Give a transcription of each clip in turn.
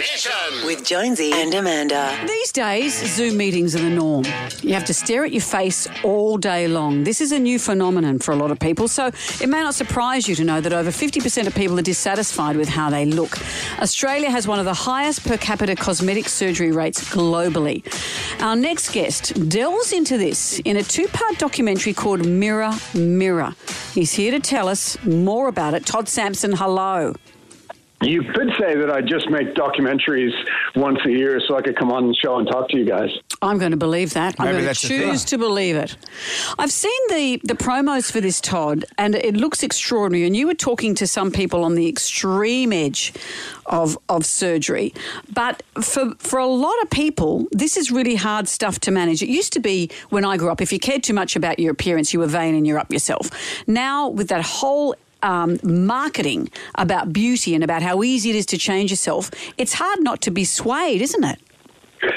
Mission. With Jonesy and Amanda. These days, Zoom meetings are the norm. You have to stare at your face all day long. This is a new phenomenon for a lot of people, so it may not surprise you to know that over 50% of people are dissatisfied with how they look. Australia has one of the highest per capita cosmetic surgery rates globally. Our next guest delves into this in a two part documentary called Mirror, Mirror. He's here to tell us more about it. Todd Sampson, hello. You could say that I just make documentaries once a year so I could come on the show and talk to you guys. I'm going to believe that. I'm going to that's the thing. choose to believe it. I've seen the, the promos for this, Todd, and it looks extraordinary. And you were talking to some people on the extreme edge of, of surgery. But for, for a lot of people, this is really hard stuff to manage. It used to be when I grew up, if you cared too much about your appearance, you were vain and you're up yourself. Now, with that whole um, marketing about beauty and about how easy it is to change yourself, it's hard not to be swayed, isn't it?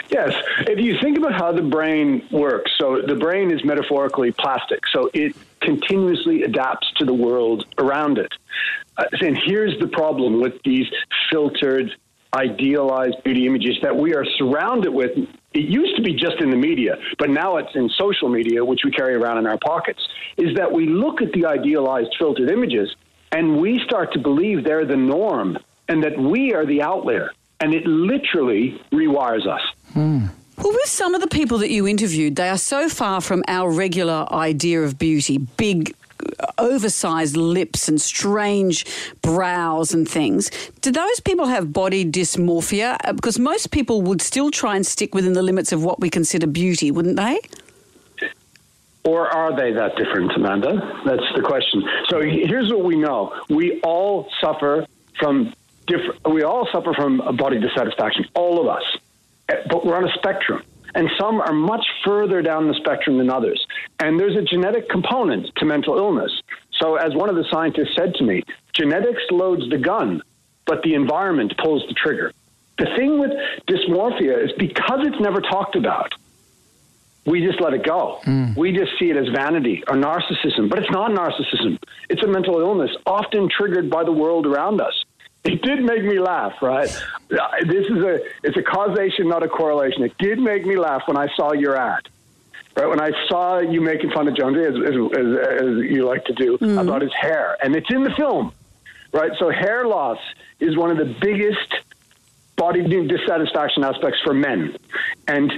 Yes, if you think about how the brain works, so the brain is metaphorically plastic, so it continuously adapts to the world around it. Uh, and here's the problem with these filtered, idealized beauty images that we are surrounded with. It used to be just in the media, but now it's in social media, which we carry around in our pockets. Is that we look at the idealized, filtered images and we start to believe they're the norm and that we are the outlier. And it literally rewires us. Well, with some of the people that you interviewed, they are so far from our regular idea of beauty big, oversized lips and strange brows and things. Do those people have body dysmorphia? Uh, Because most people would still try and stick within the limits of what we consider beauty, wouldn't they? Or are they that different, Amanda? That's the question. So here's what we know: we all suffer from. We all suffer from body dissatisfaction. All of us, Eh, but we're on a spectrum, and some are much further down the spectrum than others. And there's a genetic component to mental illness. So, as one of the scientists said to me, genetics loads the gun, but the environment pulls the trigger. The thing with dysmorphia is because it's never talked about we just let it go. Hmm. We just see it as vanity or narcissism, but it's not narcissism. It's a mental illness, often triggered by the world around us. It did make me laugh, right? This is a it's a causation, not a correlation. It did make me laugh when I saw your ad. Right when I saw you making fun of Jonesy, as, as, as, as you like to do, about mm. his hair, and it's in the film, right? So hair loss is one of the biggest body dissatisfaction aspects for men. And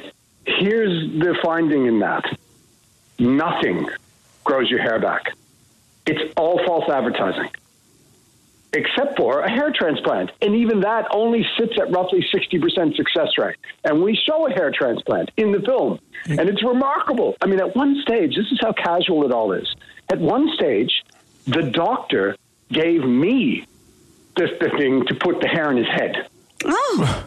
here's the finding in that nothing grows your hair back. It's all false advertising, except for a hair transplant. And even that only sits at roughly 60% success rate. And we show a hair transplant in the film. And it's remarkable. I mean, at one stage, this is how casual it all is. At one stage, the doctor gave me the thing to put the hair in his head. Oh,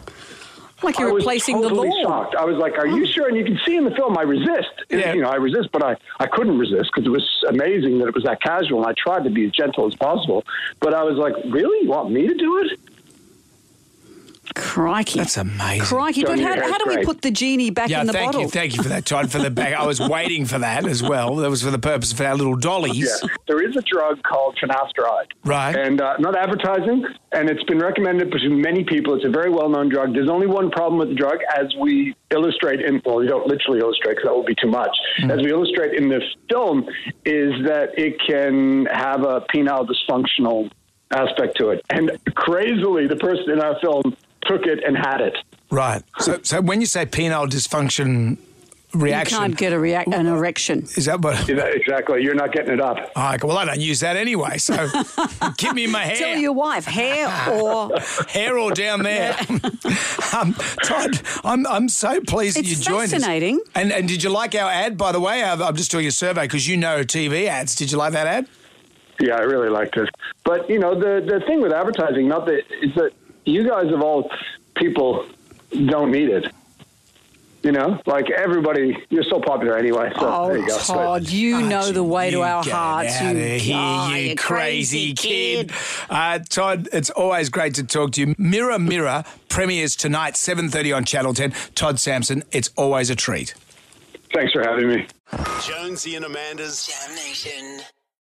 like you're replacing totally the law. shocked. I was like, "Are you sure?" And you can see in the film, I resist. Yeah. You know, I resist, but I, I couldn't resist because it was amazing that it was that casual. And I tried to be as gentle as possible, but I was like, "Really? You want me to do it?" Crikey. That's amazing. Crikey. But how, how do we put the genie back Yeah, in the thank bottle? you, thank you for that, Todd. For the back, I was waiting for that as well. That was for the purpose of our little dollies. Yeah, there is a drug called finasteride, Right. And uh, not advertising, and it's been recommended to many people. It's a very well-known drug. There's only one problem with the drug, as we illustrate in. Well, we don't literally illustrate because that would be too much. Mm. As we illustrate in the film, is that it can have a penile dysfunctional aspect to it, and crazily, the person in our film took it and had it. Right. So, so when you say penile dysfunction you reaction, can't get a reac- an erection. is that what? Yeah, Exactly. You're not getting it up. Oh, well, I don't use that anyway. So, give me my hair. Tell your wife, hair or hair or down there. um, Todd, I'm, I'm so pleased that you joined fascinating. us. And, and did you like our ad, by the way? I'm I'm just doing a survey because you know TV ads. Did you like that ad? Yeah, I really liked it. But you know, the the thing with advertising, not that is that you guys of all people don't need it. You know, like everybody, you're so popular anyway. So Oh, there you go. Todd, you know the way to our get hearts. outta you, here, oh, you you crazy kid. Uh, Todd, it's always great to talk to you. Mirror, Mirror premieres tonight, 7.30 on Channel 10. Todd Sampson, it's always a treat. Thanks for having me. Jonesy and Amanda's Jam Nation.